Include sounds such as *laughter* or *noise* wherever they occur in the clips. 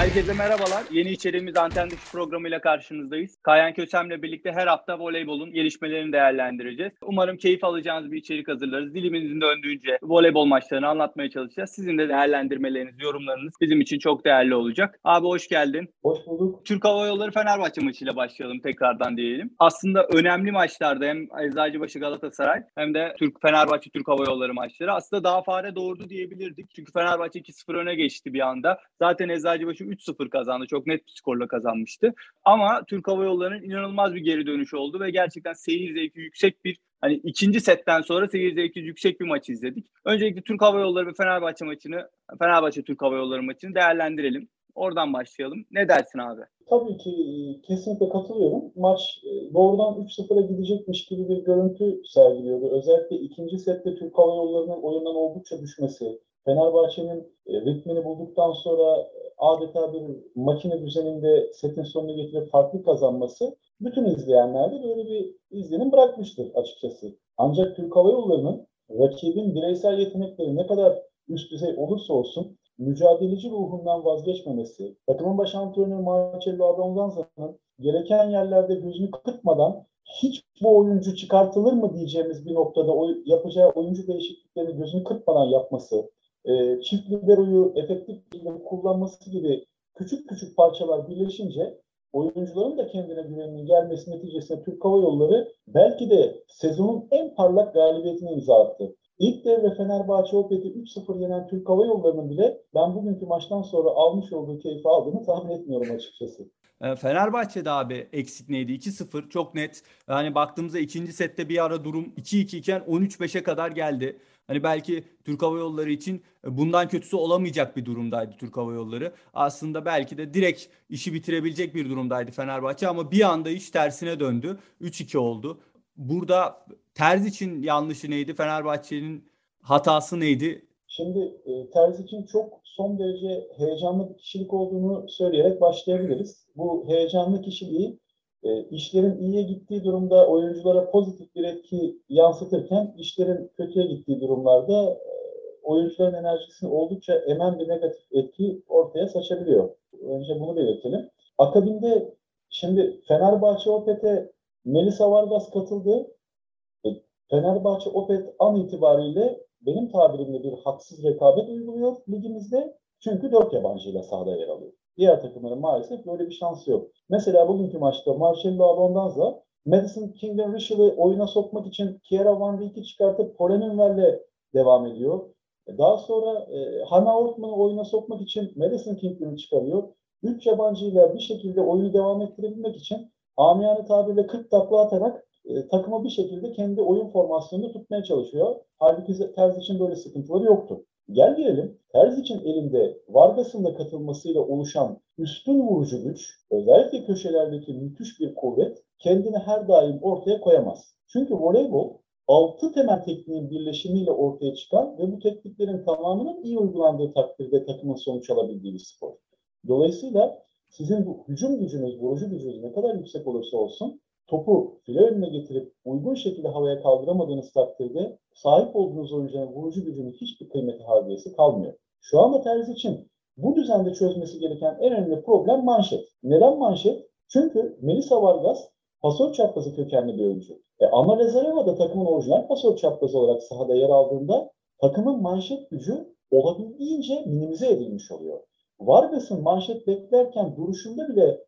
Herkese merhabalar. Yeni içeriğimiz Anten Dışı programıyla karşınızdayız. Kayan Kösem'le birlikte her hafta voleybolun gelişmelerini değerlendireceğiz. Umarım keyif alacağınız bir içerik hazırlarız. Dilimizin döndüğünce voleybol maçlarını anlatmaya çalışacağız. Sizin de değerlendirmeleriniz, yorumlarınız bizim için çok değerli olacak. Abi hoş geldin. Hoş bulduk. Türk Hava Yolları Fenerbahçe maçıyla başlayalım tekrardan diyelim. Aslında önemli maçlarda hem Eczacıbaşı Galatasaray hem de Türk Fenerbahçe Türk Hava Yolları maçları aslında daha fare doğurdu diyebilirdik. Çünkü Fenerbahçe 2-0 öne geçti bir anda. Zaten Eczacıbaşı 3-0 kazandı. Çok net bir skorla kazanmıştı. Ama Türk Hava Yolları'nın inanılmaz bir geri dönüşü oldu ve gerçekten seyir zevki yüksek bir Hani ikinci setten sonra seyir zevki yüksek bir maç izledik. Öncelikle Türk Hava Yolları ve Fenerbahçe maçını, Fenerbahçe Türk Hava Yolları maçını değerlendirelim. Oradan başlayalım. Ne dersin abi? Tabii ki e, kesinlikle katılıyorum. Maç e, doğrudan 3-0'a gidecekmiş gibi bir görüntü sergiliyordu. Özellikle ikinci sette Türk Hava Yolları'nın oyundan oldukça düşmesi, Fenerbahçe'nin e, ritmini bulduktan sonra adeta bir makine düzeninde setin sonuna getirip farklı kazanması bütün izleyenlerde böyle bir izlenim bırakmıştır açıkçası. Ancak Türk Hava Yolları'nın rakibin bireysel yetenekleri ne kadar üst düzey olursa olsun mücadeleci ruhundan vazgeçmemesi, takımın baş antrenörü Marcelo Abondanza'nın gereken yerlerde gözünü kırpmadan hiç bu oyuncu çıkartılır mı diyeceğimiz bir noktada oy, yapacağı oyuncu değişikliklerini gözünü kırpmadan yapması, e, çift liberoyu efektif kullanması gibi küçük küçük parçalar birleşince oyuncuların da kendine güveninin gelmesi neticesinde Türk Hava Yolları belki de sezonun en parlak galibiyetini imza attı. İlk devre Fenerbahçe Opet'i 3-0 yenen Türk Hava Yolları'nın bile ben bugünkü maçtan sonra almış olduğu keyfi aldığını tahmin etmiyorum açıkçası. Fenerbahçe'de abi eksik neydi? 2-0 çok net. Yani baktığımızda ikinci sette bir ara durum 2-2 iken 13-5'e kadar geldi. Hani belki Türk Hava Yolları için bundan kötüsü olamayacak bir durumdaydı Türk Hava Yolları. Aslında belki de direkt işi bitirebilecek bir durumdaydı Fenerbahçe ama bir anda iş tersine döndü. 3-2 oldu. Burada Terz için yanlışı neydi? Fenerbahçe'nin hatası neydi? Şimdi e, Terz için çok son derece heyecanlı bir kişilik olduğunu söyleyerek başlayabiliriz. Bu heyecanlı kişiliği e, işlerin iyiye gittiği durumda oyunculara pozitif bir etki yansıtırken işlerin kötüye gittiği durumlarda e, oyuncuların enerjisini oldukça emen bir negatif etki ortaya saçabiliyor. Önce bunu belirtelim. Akabinde şimdi Fenerbahçe Opet'e Melisa Vargas katıldı. E, Fenerbahçe Opet an itibariyle benim tabirimle bir haksız rekabet uyguluyor ligimizde. Çünkü dört yabancıyla sahada yer alıyor. Diğer takımların maalesef böyle bir şansı yok. Mesela bugünkü maçta Marcelo Abondanza Madison Kingdom Richel'i oyuna sokmak için Kiera Van Dijk'i çıkartıp Polenenver'le devam ediyor. E, daha sonra e, Hannah Ortman'ı oyuna sokmak için Madison Kingdom'u çıkarıyor. Üç yabancıyla bir şekilde oyunu devam ettirebilmek için amiyane tabirle 40 takla atarak e, takımı bir şekilde kendi oyun formasyonunu tutmaya çalışıyor. Halbuki Terz için böyle sıkıntıları yoktu. Gel gelelim Terz için elinde Vargas'ın da katılmasıyla oluşan üstün vurucu güç, özellikle köşelerdeki müthiş bir kuvvet kendini her daim ortaya koyamaz. Çünkü voleybol altı temel tekniğin birleşimiyle ortaya çıkan ve bu tekniklerin tamamının iyi uygulandığı takdirde takımın sonuç alabildiği bir spor. Dolayısıyla sizin bu hücum gücünüz, vurucu gücünüz ne kadar yüksek olursa olsun topu file önüne getirip uygun şekilde havaya kaldıramadığınız takdirde sahip olduğunuz oyuncunun vurucu gücünün hiçbir kıymeti harbiyesi kalmıyor. Şu anda Terzi için bu düzende çözmesi gereken en önemli problem manşet. Neden manşet? Çünkü Melisa Vargas pasör çaprazı kökenli bir oyuncu. E, Ana Rezerva da takımın orijinal pasör çaprazı olarak sahada yer aldığında takımın manşet gücü olabildiğince minimize edilmiş oluyor. Vargas'ın manşet beklerken duruşunda bile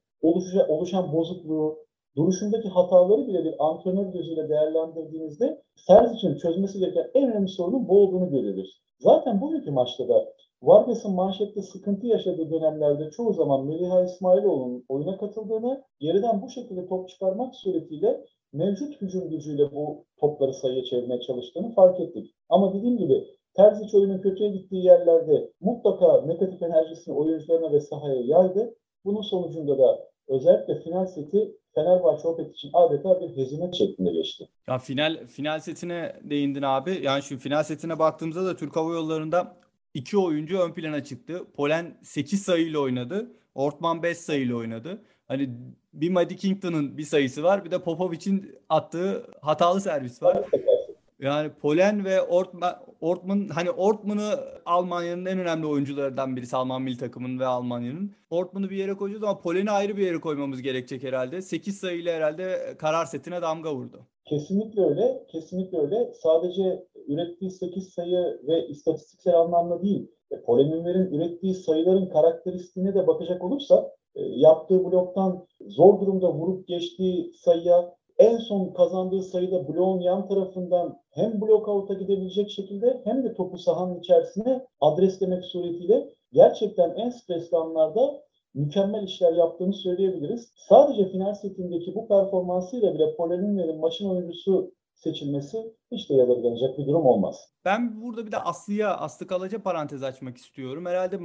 oluşan bozukluğu, duruşundaki hataları bile bir antrenör gözüyle değerlendirdiğinizde Serz için çözmesi gereken en önemli sorunun bu olduğunu görüyoruz. Zaten bugünkü maçta da Vargas'ın manşette sıkıntı yaşadığı dönemlerde çoğu zaman Meliha İsmailoğlu'nun oyuna katıldığını, geriden bu şekilde top çıkarmak suretiyle mevcut hücum gücüyle bu topları sayıya çevirmeye çalıştığını fark ettik. Ama dediğim gibi Terzic oyunun kötüye gittiği yerlerde mutlaka negatif enerjisini oyuncularına ve sahaya yaydı. Bunun sonucunda da özellikle final seti Fenerbahçe Opet için adeta bir hezimet şeklinde geçti. Ya final final setine değindin abi. Yani şu final setine baktığımızda da Türk Hava Yolları'nda iki oyuncu ön plana çıktı. Polen 8 sayıyla oynadı. Ortman 5 sayıyla oynadı. Hani bir Maddie Kington'ın bir sayısı var. Bir de Popovic'in attığı hatalı servis var. Yani Polen ve Ortman, Ortman hani Ortman'ı Almanya'nın en önemli oyuncularından birisi Alman milli takımının ve Almanya'nın. Ortman'ı bir yere koyacağız ama Polen'i ayrı bir yere koymamız gerekecek herhalde. 8 sayıyla herhalde karar setine damga vurdu. Kesinlikle öyle. Kesinlikle öyle. Sadece ürettiği 8 sayı ve istatistiksel anlamda değil. E, Polen'in ürettiği sayıların karakteristiğine de bakacak olursak e, yaptığı bloktan zor durumda vurup geçtiği sayıya en son kazandığı sayıda bloğun yan tarafından hem blok out'a gidebilecek şekilde hem de topu sahanın içerisine adreslemek suretiyle gerçekten en stresli anlarda mükemmel işler yaptığını söyleyebiliriz. Sadece final setindeki bu performansıyla bile Polen'in maçın oyuncusu seçilmesi hiç de yadırganacak bir durum olmaz. Ben burada bir de Aslı'ya, Aslı Kalaca parantez açmak istiyorum. Herhalde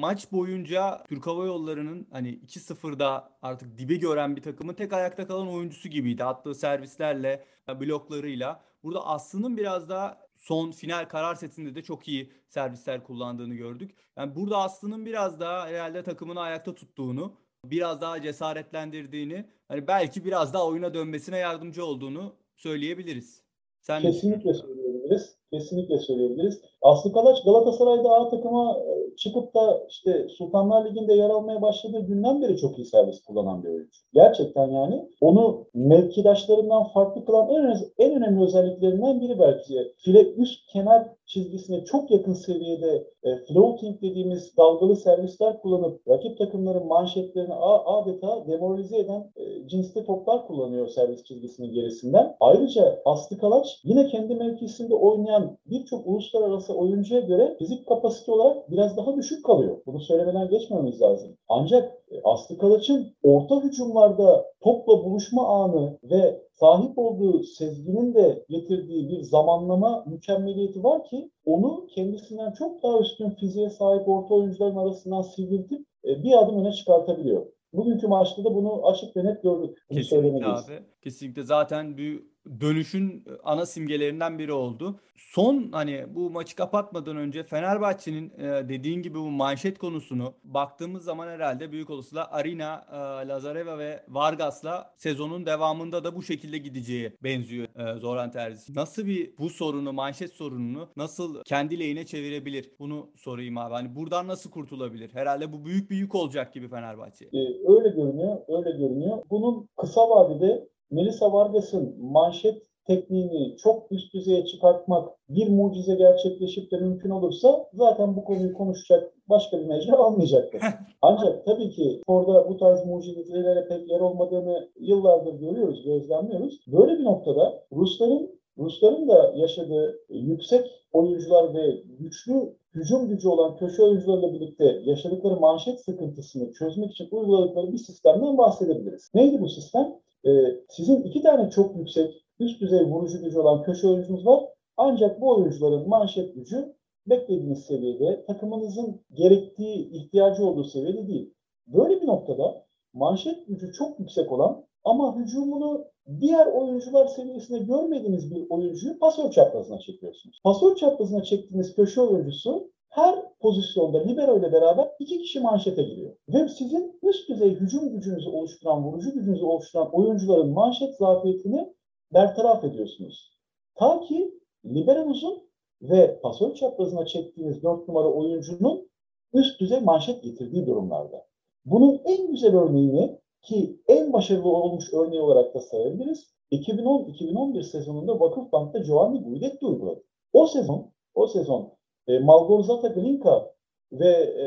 maç boyunca Türk Hava Yolları'nın hani 2-0'da artık dibe gören bir takımın tek ayakta kalan oyuncusu gibiydi. Attığı servislerle, bloklarıyla. Burada Aslı'nın biraz daha son final karar setinde de çok iyi servisler kullandığını gördük. Yani burada Aslı'nın biraz daha herhalde takımını ayakta tuttuğunu, biraz daha cesaretlendirdiğini, hani belki biraz daha oyuna dönmesine yardımcı olduğunu söyleyebiliriz. Sen Kesinlikle söyleyebiliriz. Kesinlikle söyleyebiliriz. Aslı Kalaç Galatasaray'da A takıma e, çıkıp da işte Sultanlar Ligi'nde yer almaya başladığı günden beri çok iyi servis kullanan bir oyuncu. Gerçekten yani onu mevkidaşlarından farklı kılan en, en önemli özelliklerinden biri belki. File üst kenar çizgisine çok yakın seviyede e, floating dediğimiz dalgalı servisler kullanıp rakip takımların manşetlerini adeta demoralize eden e, cinste toplar kullanıyor servis çizgisinin gerisinden. Ayrıca Aslı Kalaç yine kendi mevkisinde oynayan birçok uluslararası oyuncuya göre fizik kapasite olarak biraz daha düşük kalıyor. Bunu söylemeden geçmemiz lazım. Ancak e, Aslı Kalaç'ın orta hücumlarda topla buluşma anı ve sahip olduğu sezginin de getirdiği bir zamanlama mükemmeliyeti var ki onu kendisinden çok daha üstün fiziğe sahip orta oyuncuların arasından sivriltip e, bir adım öne çıkartabiliyor. Bugünkü maçta da bunu açık ve net gördük. Bunu Kesinlikle abi. Kesinlikle zaten bir dönüşün ana simgelerinden biri oldu. Son hani bu maçı kapatmadan önce Fenerbahçe'nin e, dediğin gibi bu manşet konusunu baktığımız zaman herhalde büyük olasılıkla Arina, e, Lazareva ve Vargas'la sezonun devamında da bu şekilde gideceği benziyor e, Zoran Terzi. Nasıl bir bu sorunu, manşet sorununu nasıl kendi lehine çevirebilir? Bunu sorayım abi. Hani buradan nasıl kurtulabilir? Herhalde bu büyük bir yük olacak gibi Fenerbahçe. Ee, öyle görünüyor, öyle görünüyor. Bunun kısa vadede Melissa Vargas'ın manşet tekniğini çok üst düzeye çıkartmak bir mucize gerçekleşip de mümkün olursa zaten bu konuyu konuşacak başka bir mecra almayacaktır. *laughs* Ancak tabii ki orada bu tarz mucizelere pek yer olmadığını yıllardır görüyoruz, gözlemliyoruz. Böyle bir noktada Rusların Rusların da yaşadığı yüksek oyuncular ve güçlü hücum gücü olan köşe oyuncularla birlikte yaşadıkları manşet sıkıntısını çözmek için uyguladıkları bir sistemden bahsedebiliriz. Neydi bu sistem? Ee, sizin iki tane çok yüksek üst düzey vurucu gücü olan köşe oyuncunuz var. Ancak bu oyuncuların manşet gücü beklediğiniz seviyede, takımınızın gerektiği, ihtiyacı olduğu seviyede değil. Böyle bir noktada manşet gücü çok yüksek olan ama hücumunu diğer oyuncular seviyesinde görmediğiniz bir oyuncuyu pasör çaprazına çekiyorsunuz. Pasör çaprazına çektiğiniz köşe oyuncusu her pozisyonda libero ile beraber iki kişi manşete giriyor. Ve sizin üst düzey hücum gücünüzü oluşturan, vurucu gücünüzü oluşturan oyuncuların manşet zafiyetini bertaraf ediyorsunuz. Ta ki liberonuzun ve pasör çaprazına çektiğiniz dört numara oyuncunun üst düzey manşet getirdiği durumlarda. Bunun en güzel örneğini ki en başarılı olmuş örneği olarak da sayabiliriz. 2010-2011 sezonunda Vakıfbank'ta Giovanni Guidetti uyguladı. O sezon, o sezon e, Malgorzata Glinka ve e,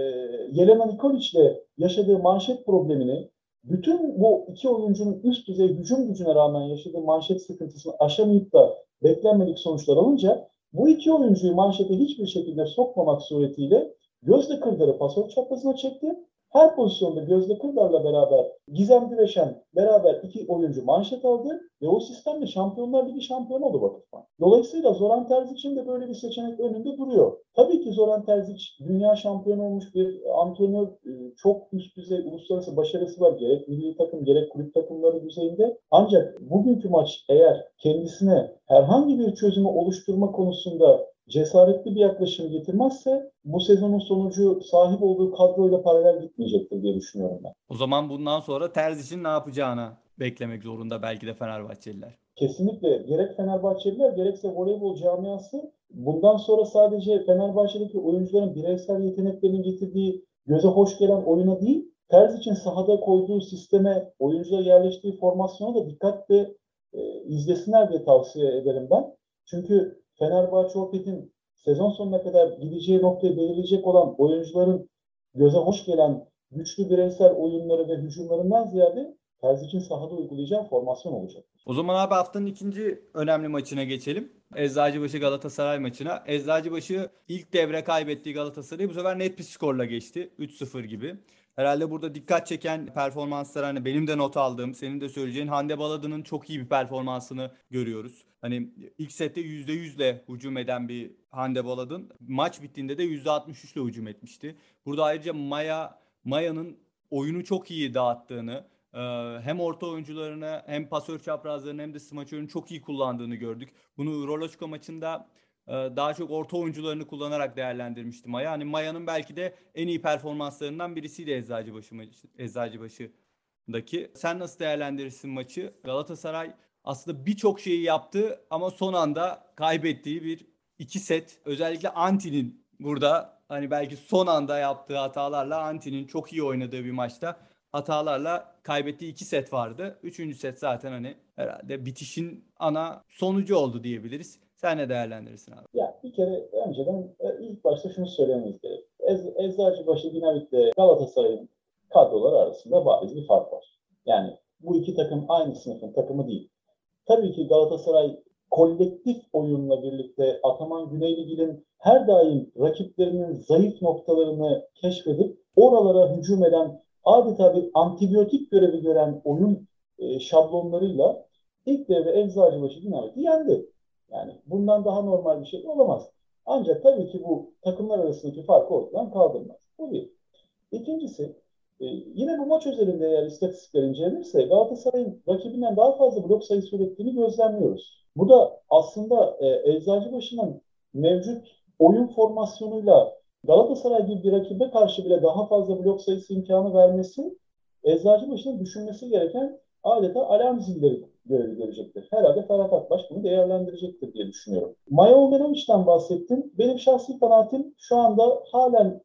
Jelena Nikolic ile yaşadığı manşet problemini bütün bu iki oyuncunun üst düzey hücum gücüne rağmen yaşadığı manşet sıkıntısını aşamayıp da beklenmedik sonuçlar alınca bu iki oyuncuyu manşete hiçbir şekilde sokmamak suretiyle gözle kırdarı pasör çaprazına çekti her pozisyonda Gözde Kırdar'la beraber Gizem Güreşen beraber iki oyuncu manşet aldı ve o sistemle Şampiyonlar Ligi şampiyonu oldu Vakıfbank. Dolayısıyla Zoran Terzic'in de böyle bir seçenek önünde duruyor. Tabii ki Zoran Terzic dünya şampiyonu olmuş bir antrenör e, çok üst düzey uluslararası başarısı var. Gerek milli takım gerek kulüp takımları düzeyinde. Ancak bugünkü maç eğer kendisine herhangi bir çözümü oluşturma konusunda cesaretli bir yaklaşım getirmezse bu sezonun sonucu sahip olduğu kadroyla paralel gitmeyecektir diye düşünüyorum ben. O zaman bundan sonra Terzic'in ne yapacağını beklemek zorunda belki de Fenerbahçeliler. Kesinlikle gerek Fenerbahçeliler gerekse voleybol camiası bundan sonra sadece Fenerbahçe'deki oyuncuların bireysel yeteneklerinin getirdiği göze hoş gelen oyuna değil, Terz için sahada koyduğu sisteme, oyuncuya yerleştiği formasyona da dikkatle e, izlesinler diye tavsiye ederim ben. Çünkü Fenerbahçe Opet'in sezon sonuna kadar gideceği noktayı belirleyecek olan oyuncuların göze hoş gelen güçlü bireysel oyunları ve hücumlarından ziyade Terzic'in sahada uygulayacağı formasyon olacak. O zaman abi haftanın ikinci önemli maçına geçelim. Eczacıbaşı Galatasaray maçına. Eczacıbaşı ilk devre kaybettiği Galatasaray'ı bu sefer net bir skorla geçti. 3-0 gibi. Herhalde burada dikkat çeken performanslar hani benim de not aldığım, senin de söyleyeceğin Hande Baladı'nın çok iyi bir performansını görüyoruz. Hani ilk sette %100 ile hücum eden bir Hande Baladın maç bittiğinde de %63 ile hücum etmişti. Burada ayrıca Maya Maya'nın oyunu çok iyi dağıttığını, hem orta oyuncularını hem pasör çaprazlarını hem de smaçörünü çok iyi kullandığını gördük. Bunu Roloçko maçında daha çok orta oyuncularını kullanarak değerlendirmişti Maya. Hani Maya'nın belki de en iyi performanslarından birisiydi Eczacıbaşı Eczacıbaşı'daki. Sen nasıl değerlendirirsin maçı? Galatasaray aslında birçok şeyi yaptı ama son anda kaybettiği bir iki set. Özellikle Anti'nin burada hani belki son anda yaptığı hatalarla Anti'nin çok iyi oynadığı bir maçta hatalarla kaybettiği iki set vardı. Üçüncü set zaten hani herhalde bitişin ana sonucu oldu diyebiliriz. Sen ne değerlendirirsin abi? Ya bir kere önceden e, ilk başta şunu söylememiz gerek. Ez, Eczacıbaşı Dinamik'le Galatasaray'ın kadroları arasında bariz bir fark var. Yani bu iki takım aynı sınıfın takımı değil. Tabii ki Galatasaray kolektif oyunla birlikte Ataman Güneyligil'in her daim rakiplerinin zayıf noktalarını keşfedip oralara hücum eden adeta bir antibiyotik görevi gören oyun e, şablonlarıyla ilk devre Eczacıbaşı Dinamik'i yendi. Yani bundan daha normal bir şey olamaz. Ancak tabii ki bu takımlar arasındaki farkı ortadan kaldırmaz. Bu bir. İkincisi e, yine bu maç özelinde eğer istatistikler incelenirse Galatasaray'ın rakibinden daha fazla blok sayısı ürettiğini gözlemliyoruz. Bu da aslında e, Eczacıbaşı'nın mevcut oyun formasyonuyla Galatasaray gibi bir rakibe karşı bile daha fazla blok sayısı imkanı vermesi Eczacıbaşı'nın düşünmesi gereken adeta alarm zilleri görevi görecektir. Herhalde Ferhat Akbaş bunu değerlendirecektir diye düşünüyorum. Maya Omenovic'den bahsettim. Benim şahsi kanaatim şu anda halen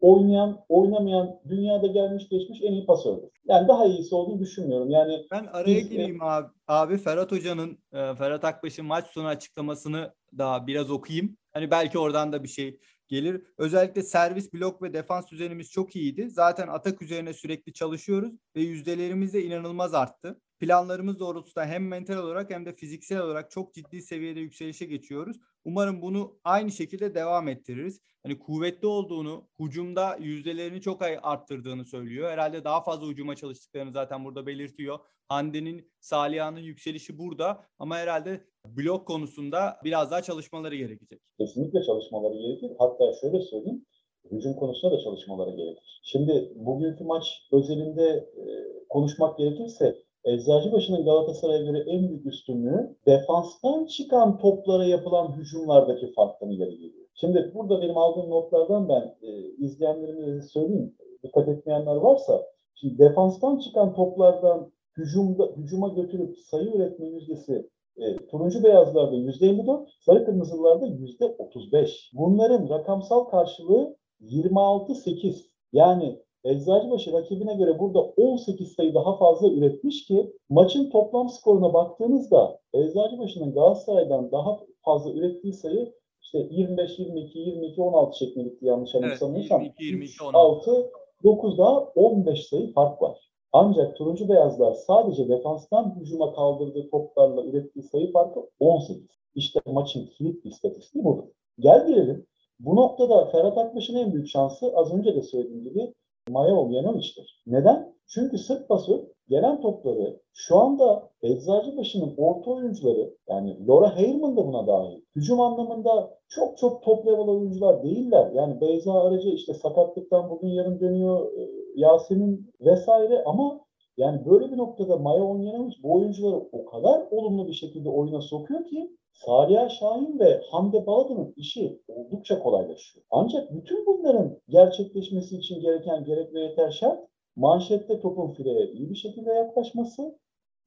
oynayan, oynamayan, dünyada gelmiş geçmiş en iyi pasördür. Yani daha iyisi olduğunu düşünmüyorum. Yani ben araya biz, gireyim abi. Abi Ferhat Hoca'nın, e, Ferhat Akbaş'ın maç sonu açıklamasını daha biraz okuyayım. Hani belki oradan da bir şey gelir. Özellikle servis, blok ve defans düzenimiz çok iyiydi. Zaten atak üzerine sürekli çalışıyoruz ve yüzdelerimiz de inanılmaz arttı. Planlarımız doğrultusunda hem mental olarak hem de fiziksel olarak çok ciddi seviyede yükselişe geçiyoruz. Umarım bunu aynı şekilde devam ettiririz. Hani kuvvetli olduğunu, hücumda yüzdelerini çok arttırdığını söylüyor. Herhalde daha fazla hücuma çalıştıklarını zaten burada belirtiyor. Hande'nin, Saliha'nın yükselişi burada ama herhalde blok konusunda biraz daha çalışmaları gerekecek. Kesinlikle çalışmaları gerekir. Hatta şöyle söyleyeyim, hücum konusunda da çalışmaları gerekir. Şimdi bugünkü maç özelinde e, konuşmak gerekirse Eczacıbaşı'nın Galatasaray'a göre en büyük üstünlüğü defanstan çıkan toplara yapılan hücumlardaki farktan ileri geliyor. Şimdi burada benim aldığım notlardan ben e, izleyenlerime söyleyeyim. Dikkat etmeyenler varsa. Şimdi defanstan çıkan toplardan hücumda, hücuma götürüp sayı üretme yüzdesi e, turuncu beyazlarda yüzde 54, sarı kırmızılarda yüzde 35. Bunların rakamsal karşılığı 26-8. Yani Eczacıbaşı rakibine göre burada 18 sayı daha fazla üretmiş ki maçın toplam skoruna baktığınızda Eczacıbaşı'nın Galatasaray'dan daha fazla ürettiği sayı işte 25, 22, 22, 16 şeklinde bitti yanlış anımsamıyorsam. Evet, 22, 22, 6, 9 daha 15 sayı fark var. Ancak turuncu beyazlar sadece defanstan hücuma kaldırdığı toplarla ürettiği sayı farkı 18. İşte maçın kilit istatistiği budur. Gel gelelim. Bu noktada Ferhat Akbaş'ın en büyük şansı az önce de söylediğim gibi Maya Olyanoviç'tir. Neden? Çünkü sırt pası gelen topları şu anda Eczacıbaşı'nın orta oyuncuları yani Laura Heyman da buna dahil. Hücum anlamında çok çok top level oyuncular değiller. Yani Beyza Aracı işte sakatlıktan bugün yarın dönüyor e, Yasemin vesaire ama yani böyle bir noktada Maya Onyanovic bu oyuncuları o kadar olumlu bir şekilde oyuna sokuyor ki Saliha Şahin ve Hande Baladın'ın işi oldukça kolaylaşıyor. Ancak bütün bunların gerçekleşmesi için gereken gerek ve yeter şart manşette topun fileye iyi bir şekilde yaklaşması,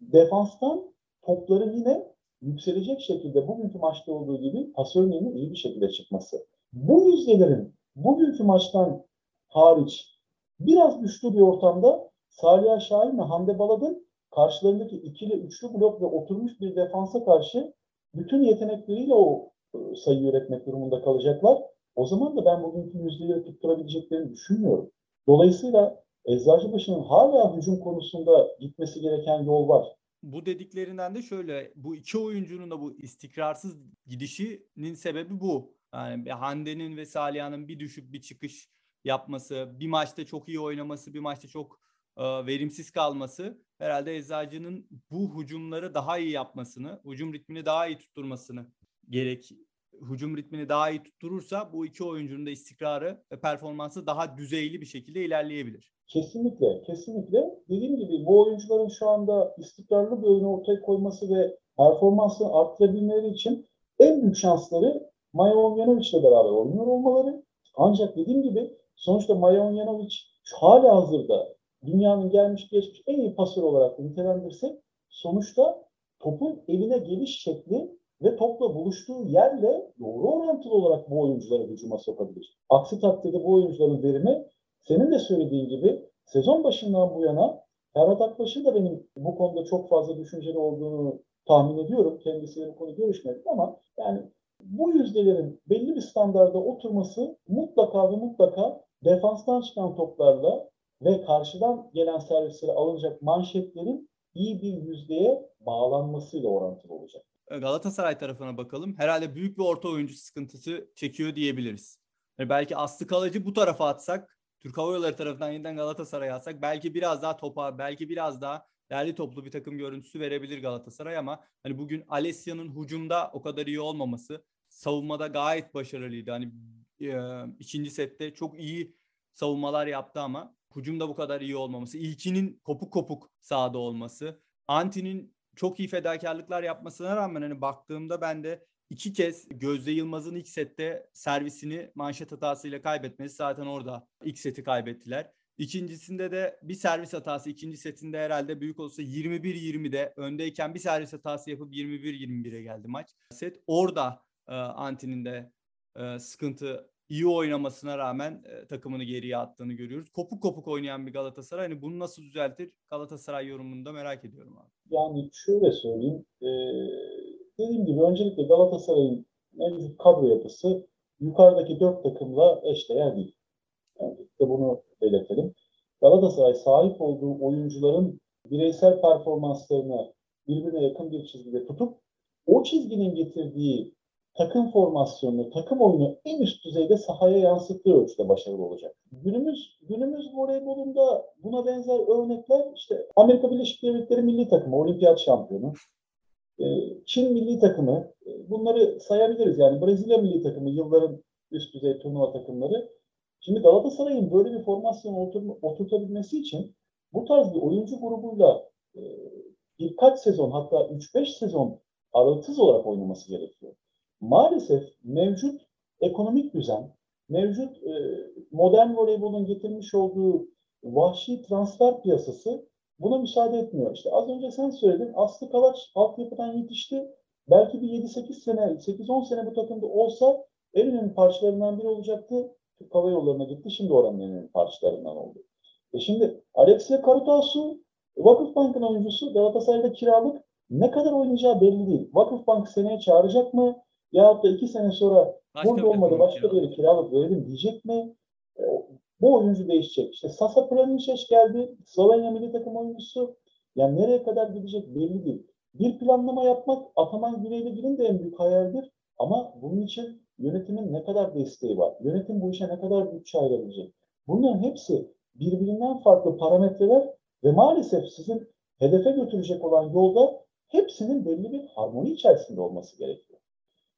defanstan topların yine yükselecek şekilde bugünkü maçta olduğu gibi pas örneğinin iyi bir şekilde çıkması. Bu yüzdelerin bugünkü maçtan hariç biraz güçlü bir ortamda Salih Şahin ve Hande Baladın karşılarındaki ikili üçlü blok ve oturmuş bir defansa karşı bütün yetenekleriyle o e, sayı üretmek durumunda kalacaklar. O zaman da ben bugünkü yüzdeleri tutturabileceklerini düşünmüyorum. Dolayısıyla Eczacıbaşı'nın hala hücum konusunda gitmesi gereken yol var. Bu dediklerinden de şöyle bu iki oyuncunun da bu istikrarsız gidişinin sebebi bu. Yani Hande'nin ve Saliha'nın bir düşüp bir çıkış yapması, bir maçta çok iyi oynaması, bir maçta çok e, verimsiz kalması herhalde Eczacı'nın bu hücumları daha iyi yapmasını, hücum ritmini daha iyi tutturmasını gerek hücum ritmini daha iyi tutturursa bu iki oyuncunun da istikrarı ve performansı daha düzeyli bir şekilde ilerleyebilir. Kesinlikle, kesinlikle. Dediğim gibi bu oyuncuların şu anda istikrarlı bir oyunu ortaya koyması ve performansını arttırabilmeleri için en büyük şansları Maya Omjanovic ile beraber oynuyor olmaları. Ancak dediğim gibi sonuçta Maya Omjanovic hala hazırda dünyanın gelmiş geçmiş en iyi pasör olarak nitelendirsek sonuçta topun eline geliş şekli ve topla buluştuğu yerle doğru orantılı olarak bu oyuncuları hücuma sokabilir. Aksi takdirde bu oyuncuların verimi senin de söylediğin gibi sezon başından bu yana Ferhat Akbaş'ın da benim bu konuda çok fazla düşünceli olduğunu tahmin ediyorum. Kendisiyle bu konu görüşmedik ama yani bu yüzdelerin belli bir standarda oturması mutlaka ve mutlaka defanstan çıkan toplarla ve karşıdan gelen servislere alınacak manşetlerin iyi bir yüzdeye bağlanmasıyla orantılı olacak. Galatasaray tarafına bakalım. Herhalde büyük bir orta oyuncu sıkıntısı çekiyor diyebiliriz. Yani belki Aslı Kalıcı bu tarafa atsak, Türk Hava Yolları tarafından yeniden Galatasaray'a atsak belki biraz daha topa, belki biraz daha değerli toplu bir takım görüntüsü verebilir Galatasaray ama hani bugün Alessia'nın hücumda o kadar iyi olmaması, savunmada gayet başarılıydı. Hani e, ikinci sette çok iyi savunmalar yaptı ama hücumda bu kadar iyi olmaması, ilkinin kopuk kopuk sahada olması, Anti'nin çok iyi fedakarlıklar yapmasına rağmen hani baktığımda ben de iki kez Gözde Yılmaz'ın ilk sette servisini manşet hatasıyla kaybetmesi zaten orada ilk seti kaybettiler. İkincisinde de bir servis hatası ikinci setinde herhalde büyük olsa 21-20'de öndeyken bir servis hatası yapıp 21-21'e geldi maç. Set orada e, Anti'nin de e, sıkıntı iyi oynamasına rağmen e, takımını geriye attığını görüyoruz. Kopuk kopuk oynayan bir Galatasaray. Hani bunu nasıl düzeltir? Galatasaray yorumunu da merak ediyorum abi. Yani şöyle söyleyeyim. E, dediğim gibi öncelikle Galatasaray'ın mevcut kadro yapısı yukarıdaki dört takımla eşdeğer değil. Yani de bunu belirtelim. Galatasaray sahip olduğu oyuncuların bireysel performanslarını birbirine yakın bir çizgide tutup o çizginin getirdiği takım formasyonunu, takım oyunu en üst düzeyde sahaya yansıttığı ölçüde başarılı olacak. Günümüz günümüz voleybolunda buna benzer örnekler işte Amerika Birleşik Devletleri milli takımı, olimpiyat şampiyonu, ee, Çin milli takımı, e, bunları sayabiliriz. Yani Brezilya milli takımı, yılların üst düzey turnuva takımları. Şimdi Galatasaray'ın böyle bir formasyon oturtabilmesi için bu tarz bir oyuncu grubuyla e, birkaç sezon hatta 3-5 sezon aralıksız olarak oynaması gerekiyor maalesef mevcut ekonomik düzen, mevcut e, modern voleybolun getirmiş olduğu vahşi transfer piyasası buna müsaade etmiyor. İşte az önce sen söyledin, Aslı Kalaç altyapıdan yetişti. Belki bir 7-8 sene, 8-10 sene bu takımda olsa en önemli parçalarından biri olacaktı. Türk Hava Yolları'na gitti, şimdi oranın en önemli parçalarından oldu. E şimdi Alexia Karutasu, Vakıfbank'ın oyuncusu Galatasaray'da kiralık ne kadar oynayacağı belli değil. Vakıfbank seneye çağıracak mı? Ya da iki sene sonra başka burada olmadı başka bir yere kiralık verelim diyecek mi? E, bu oyuncu değişecek. İşte Sasa Pranicic geldi. Slovenya milli takım oyuncusu. Yani nereye kadar gidecek belli değil. Bir planlama yapmak Ataman Güneyli'nin de en büyük hayaldir. Ama bunun için yönetimin ne kadar desteği var? Yönetim bu işe ne kadar bütçe ayırabilecek? Bunların hepsi birbirinden farklı parametreler ve maalesef sizin hedefe götürecek olan yolda hepsinin belli bir harmoni içerisinde olması gerekiyor.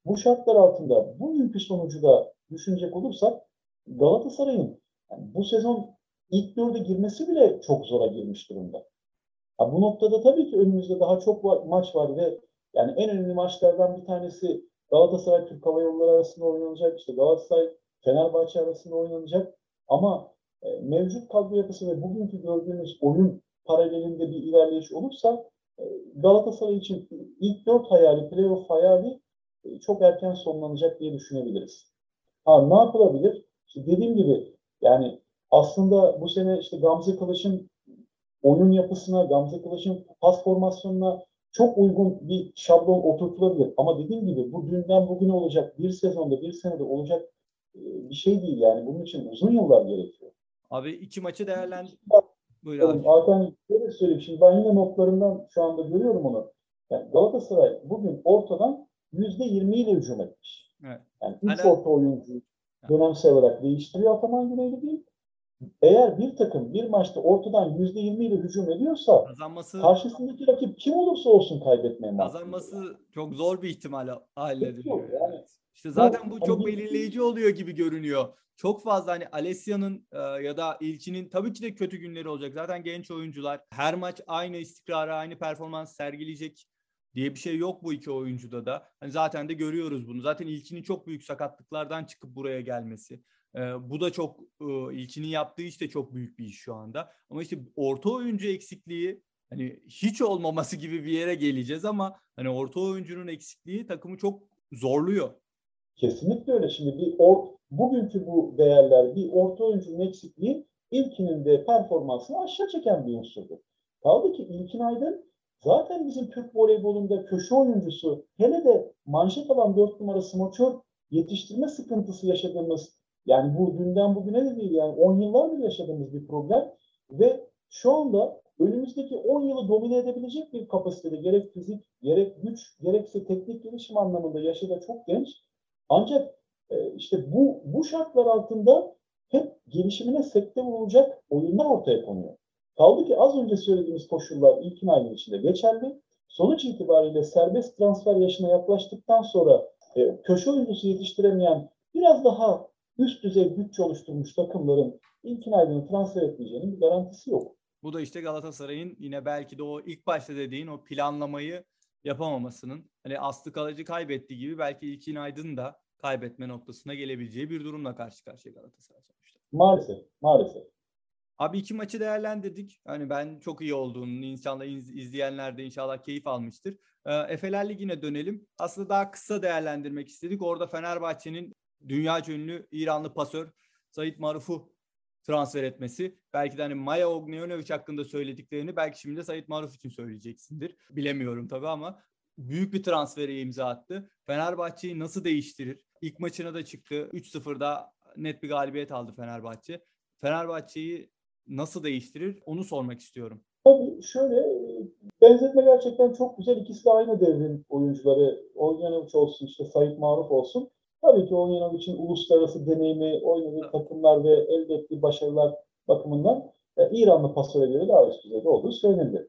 Bu şartlar altında bugünkü sonucu da düşünecek olursak Galatasaray'ın yani bu sezon ilk dörde girmesi bile çok zora girmiş durumda. Ya bu noktada tabii ki önümüzde daha çok maç var ve yani en önemli maçlardan bir tanesi Galatasaray Türk Hava Yolları arasında oynanacak. İşte Galatasaray Fenerbahçe arasında oynanacak. Ama e, mevcut kadro yapısı ve bugünkü gördüğümüz oyun paralelinde bir ilerleyiş olursa e, Galatasaray için ilk dört hayali, playoff hayali çok erken sonlanacak diye düşünebiliriz. Ha ne yapılabilir? İşte dediğim gibi yani aslında bu sene işte Gamze Kılıç'ın oyun yapısına, Gamze Kılıç'ın pas formasyonuna çok uygun bir şablon oturtulabilir. Ama dediğim gibi bu dünden bugüne olacak, bir sezonda, bir senede olacak e, bir şey değil yani. Bunun için uzun yıllar gerekiyor. Abi iki maçı değerlendir. Buyur abi. Hakan şöyle söyleyeyim. Şimdi ben yine notlarından şu anda görüyorum onu. Yani Galatasaray bugün ortadan yüzde yirmi ile hücum etmiş. Evet. Yani üç hani... orta oyuncu dönemsel olarak değiştiriyor Ataman Güneyli değil. Eğer bir takım bir maçta ortadan yüzde yirmi ile hücum ediyorsa kazanması, karşısındaki rakip kim olursa olsun kaybetmeye Kazanması yani. çok zor bir ihtimal haline geliyor. Yani. İşte zaten bu çok belirleyici oluyor gibi görünüyor. Çok fazla hani Alessia'nın e, ya da İlçi'nin tabii ki de kötü günleri olacak. Zaten genç oyuncular her maç aynı istikrarı, aynı performans sergileyecek diye bir şey yok bu iki oyuncuda da. Hani zaten de görüyoruz bunu. Zaten İlçi'nin çok büyük sakatlıklardan çıkıp buraya gelmesi. E, bu da çok e, İlçi'nin yaptığı işte çok büyük bir iş şu anda. Ama işte orta oyuncu eksikliği hani hiç olmaması gibi bir yere geleceğiz ama hani orta oyuncunun eksikliği takımı çok zorluyor. Kesinlikle öyle. Şimdi bir or, bugünkü bu değerler bir orta oyuncunun eksikliği ilkinin de performansını aşağı çeken bir unsurdur. Kaldı ki İlkin Aydın zaten bizim Türk voleybolunda köşe oyuncusu hele de manşet alan 4 numara smoçör yetiştirme sıkıntısı yaşadığımız yani bu dünden bugüne de değil yani 10 yıllardır yaşadığımız bir problem ve şu anda önümüzdeki 10 yılı domine edebilecek bir kapasitede gerek fizik, gerek güç, gerekse teknik gelişim anlamında yaşı da çok genç. Ancak e, işte bu bu şartlar altında hep gelişimine sekte vurulacak oyunlar ortaya konuyor. Kaldı ki az önce söylediğimiz koşullar ilkin ayın içinde geçerli. Sonuç itibariyle serbest transfer yaşına yaklaştıktan sonra e, köşe oyuncusu yetiştiremeyen biraz daha üst düzey güç oluşturmuş takımların ilkin aydını transfer etmeyeceğinin bir garantisi yok. Bu da işte Galatasaray'ın yine belki de o ilk başta dediğin o planlamayı yapamamasının hani Aslı Kalıcı kaybettiği gibi belki İlkin Aydın da kaybetme noktasına gelebileceği bir durumla karşı karşıya Galatasaray sonuçta. Maalesef, maalesef. Abi iki maçı değerlendirdik. Hani ben çok iyi olduğunu, inşallah izleyenler de inşallah keyif almıştır. Ee, Efeler Ligi'ne dönelim. Aslında daha kısa değerlendirmek istedik. Orada Fenerbahçe'nin dünya ünlü İranlı pasör Sait Maruf'u transfer etmesi. Belki de hani Maya Ognjanovic hakkında söylediklerini belki şimdi de Sait Maruf için söyleyeceksindir. Bilemiyorum tabii ama büyük bir transferi imza attı. Fenerbahçe'yi nasıl değiştirir? İlk maçına da çıktı. 3-0'da net bir galibiyet aldı Fenerbahçe. Fenerbahçe'yi nasıl değiştirir? Onu sormak istiyorum. Tabii şöyle benzetme gerçekten çok güzel. İkisi de aynı devrin oyuncuları. Ognjanovic olsun işte Sait Maruf olsun. Tabii ki Ognjanovic'in uluslararası deneyimi, oynadığı takımlar ve elde ettiği başarılar bakımından e, İranlı pasöre göre daha üst düzeyde olduğu söylenir.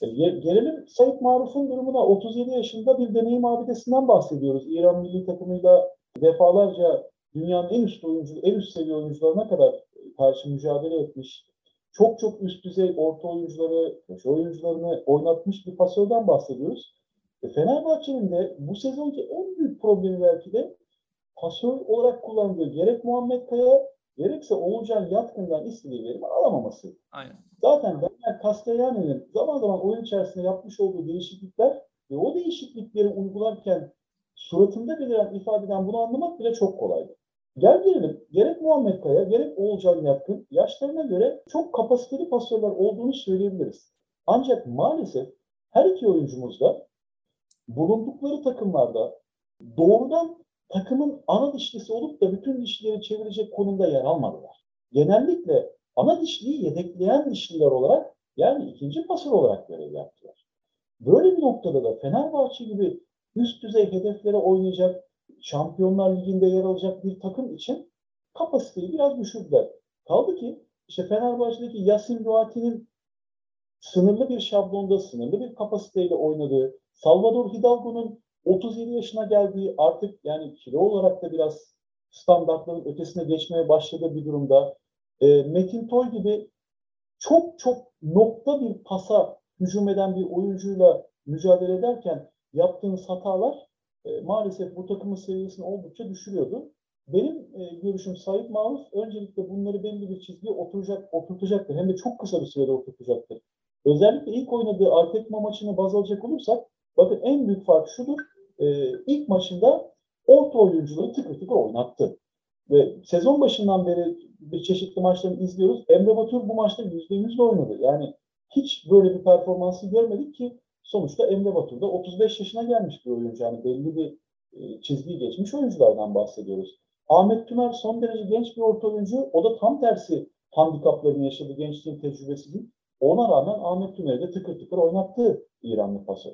E, gelelim Sayit Maruf'un durumuna 37 yaşında bir deneyim abidesinden bahsediyoruz. İran milli takımıyla defalarca dünyanın en üst oyuncu, en üst seviye oyuncularına kadar karşı mücadele etmiş. Çok çok üst düzey orta oyuncuları, köşe oyuncularını oynatmış bir pasörden bahsediyoruz. E Fenerbahçe'nin de bu sezonki en büyük problemi belki de pasör olarak kullandığı gerek Muhammed Kaya gerekse Oğulcan Yatkın'dan istediği verimi alamaması. Aynen. Zaten Daniel Castellani'nin zaman zaman oyun içerisinde yapmış olduğu değişiklikler ve o değişiklikleri uygularken suratında beliren ifadeden bunu anlamak bile çok kolaydı. Gel gelelim gerek Muhammed Kaya gerek Oğulcan Yatkın yaşlarına göre çok kapasiteli pasörler olduğunu söyleyebiliriz. Ancak maalesef her iki oyuncumuz da bulundukları takımlarda doğrudan takımın ana dişlisi olup da bütün dişleri çevirecek konumda yer almadılar. Genellikle ana dişliyi yedekleyen dişliler olarak yani ikinci pasör olarak görev yaptılar. Böyle bir noktada da Fenerbahçe gibi üst düzey hedeflere oynayacak, Şampiyonlar Ligi'nde yer alacak bir takım için kapasiteyi biraz düşürdüler. Kaldı ki işte Fenerbahçe'deki Yasin Duati'nin sınırlı bir şablonda, sınırlı bir kapasiteyle oynadığı, Salvador Hidalgo'nun 37 yaşına geldiği artık yani kilo olarak da biraz standartların ötesine geçmeye başladığı bir durumda e, Metin Toy gibi çok çok nokta bir pasa hücum eden bir oyuncuyla mücadele ederken yaptığınız hatalar e, maalesef bu takımın seviyesini oldukça düşürüyordu. Benim e, görüşüm Sait Maruf öncelikle bunları belli bir çizgiye oturacak, oturtacaktır. Hem de çok kısa bir sürede oturtacaktır. Özellikle ilk oynadığı Artekma maçını baz alacak olursak bakın en büyük fark şudur. E, ilk maçında orta oyuncuları tıkır tıkır oynattı. Ve sezon başından beri bir çeşitli maçlarını izliyoruz. Emre Batur bu maçta %100'le oynadı. Yani hiç böyle bir performansı görmedik ki sonuçta Emre Batur da 35 yaşına gelmiş bir oyuncu. Yani belli bir e, çizgiyi geçmiş oyunculardan bahsediyoruz. Ahmet Tümer son derece genç bir orta oyuncu. O da tam tersi handikaplarını yaşadı gençliğin tecrübesinin. Ona rağmen Ahmet Tümer'i de tıkır tıkır oynattı İranlı pasör.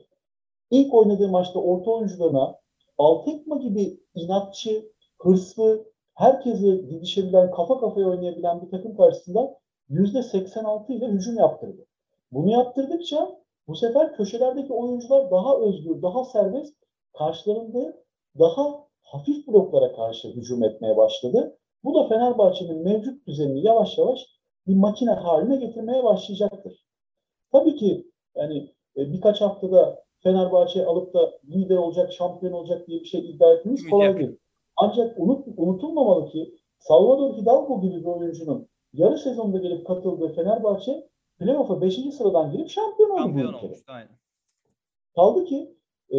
İlk oynadığı maçta orta oyuncularına Altekma gibi inatçı, hırslı, herkesi didişebilen, kafa kafaya oynayabilen bir takım karşısında %86 ile hücum yaptırdı. Bunu yaptırdıkça bu sefer köşelerdeki oyuncular daha özgür, daha serbest, karşılarında daha hafif bloklara karşı hücum etmeye başladı. Bu da Fenerbahçe'nin mevcut düzenini yavaş yavaş bir makine haline getirmeye başlayacaktır. Tabii ki yani e, birkaç haftada Fenerbahçe alıp da lider olacak, şampiyon olacak diye bir şey iddia etmemiz kolay değil. Ancak unut, unutulmamalı ki Salvador Hidalgo gibi bir oyuncunun yarı sezonda gelip katıldığı Fenerbahçe playoff'a 5. sıradan girip şampiyon oldu şampiyon bu ülkede. Aynen. Kaldı ki e,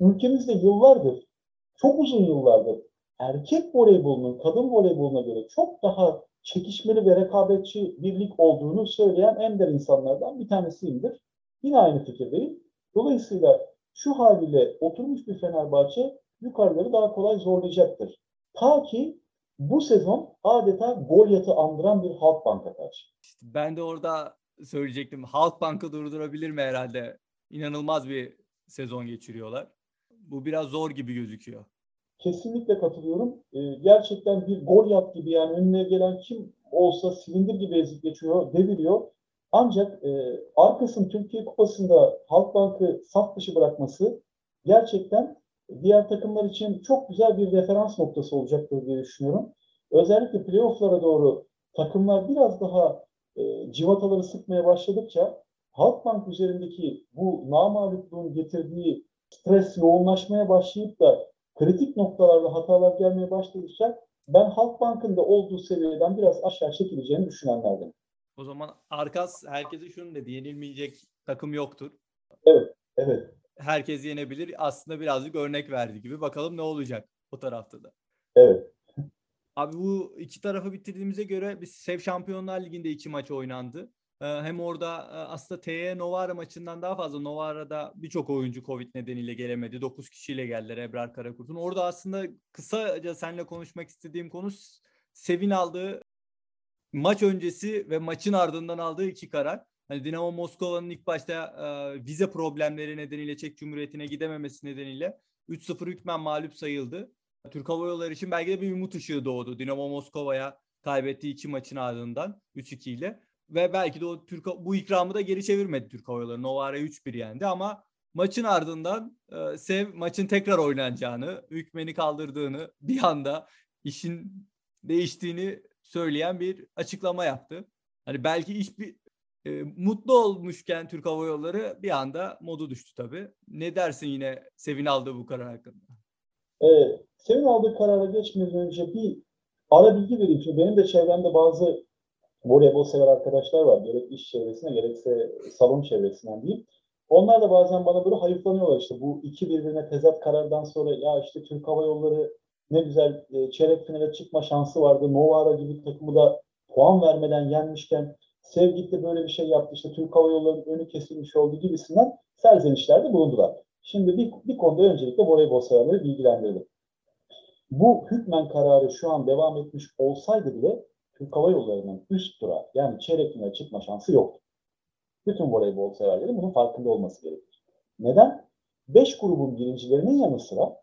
ülkemizde yıllardır, çok uzun yıllardır erkek voleybolunun kadın voleyboluna göre çok daha çekişmeli ve rekabetçi bir lig olduğunu söyleyen ender insanlardan bir tanesiyimdir. Yine aynı fikirdeyim. Dolayısıyla şu haliyle oturmuş bir Fenerbahçe yukarıları daha kolay zorlayacaktır. Ta ki bu sezon adeta Goliath'ı andıran bir Halkbank'a karşı. Ben de orada söyleyecektim. Halkbank'ı durdurabilir mi herhalde? İnanılmaz bir sezon geçiriyorlar. Bu biraz zor gibi gözüküyor. Kesinlikle katılıyorum. Ee, gerçekten bir Goliath gibi yani önüne gelen kim olsa silindir gibi ezip geçiyor, deviriyor. Ancak e, arkasının Türkiye Kupası'nda Halkbank'ı saf dışı bırakması gerçekten diğer takımlar için çok güzel bir referans noktası olacaktır diye düşünüyorum. Özellikle playoff'lara doğru takımlar biraz daha e, civataları sıkmaya başladıkça Halkbank üzerindeki bu namalipluğun getirdiği stres yoğunlaşmaya başlayıp da kritik noktalarda hatalar gelmeye başladıkça ben Halkbank'ın da olduğu seviyeden biraz aşağı çekileceğini düşünenlerden. O zaman Arkas herkese şunu dedi. Yenilmeyecek takım yoktur. Evet, evet. Herkes yenebilir. Aslında birazcık örnek verdi gibi. Bakalım ne olacak o tarafta da. Evet. Abi bu iki tarafı bitirdiğimize göre biz Sev Şampiyonlar Ligi'nde iki maç oynandı. Ee, hem orada e, aslında TY Novara maçından daha fazla Novara'da birçok oyuncu Covid nedeniyle gelemedi. 9 kişiyle geldiler Ebrar Karakurt'un. Orada aslında kısaca seninle konuşmak istediğim konu Sevin aldığı maç öncesi ve maçın ardından aldığı iki karar. Hani Dinamo Moskova'nın ilk başta e, vize problemleri nedeniyle Çek Cumhuriyeti'ne gidememesi nedeniyle 3-0 hükmen mağlup sayıldı. Türk Hava Yolları için belki de bir umut ışığı doğdu. Dinamo Moskova'ya kaybettiği iki maçın ardından 3-2 ile. Ve belki de o Türk bu ikramı da geri çevirmedi Türk Hava Yolları. Novara 3-1 yendi ama maçın ardından e, Sev maçın tekrar oynanacağını, hükmeni kaldırdığını, bir anda işin değiştiğini söyleyen bir açıklama yaptı. Hani belki iş bir e, mutlu olmuşken Türk Hava Yolları bir anda modu düştü tabii. Ne dersin yine Sevin aldığı bu karar hakkında? Evet, Sevin aldığı karara geçmeden önce bir ara bilgi vereyim. Çünkü benim de çevremde bazı voleybol sever arkadaşlar var. Gerek iş çevresine gerekse salon çevresinden diyeyim. Onlar da bazen bana böyle hayıflanıyorlar işte bu iki birbirine tezat karardan sonra ya işte Türk Hava Yolları ne güzel çeyrek finale çıkma şansı vardı. Novara gibi takımı da puan vermeden yenmişken Sevgili de böyle bir şey yaptı. İşte Türk Hava Yolları'nın önü kesilmiş oldu gibisinden serzenişlerde bulundular. Şimdi bir, bir konuda öncelikle voleybol severleri bilgilendirelim. Bu hükmen kararı şu an devam etmiş olsaydı bile Türk Hava Yolları'nın üst tura yani çeyrek finale çıkma şansı yoktu. Bütün voleybol severlerin bunun farkında olması gerekir. Neden? Beş grubun birincilerinin yanı sıra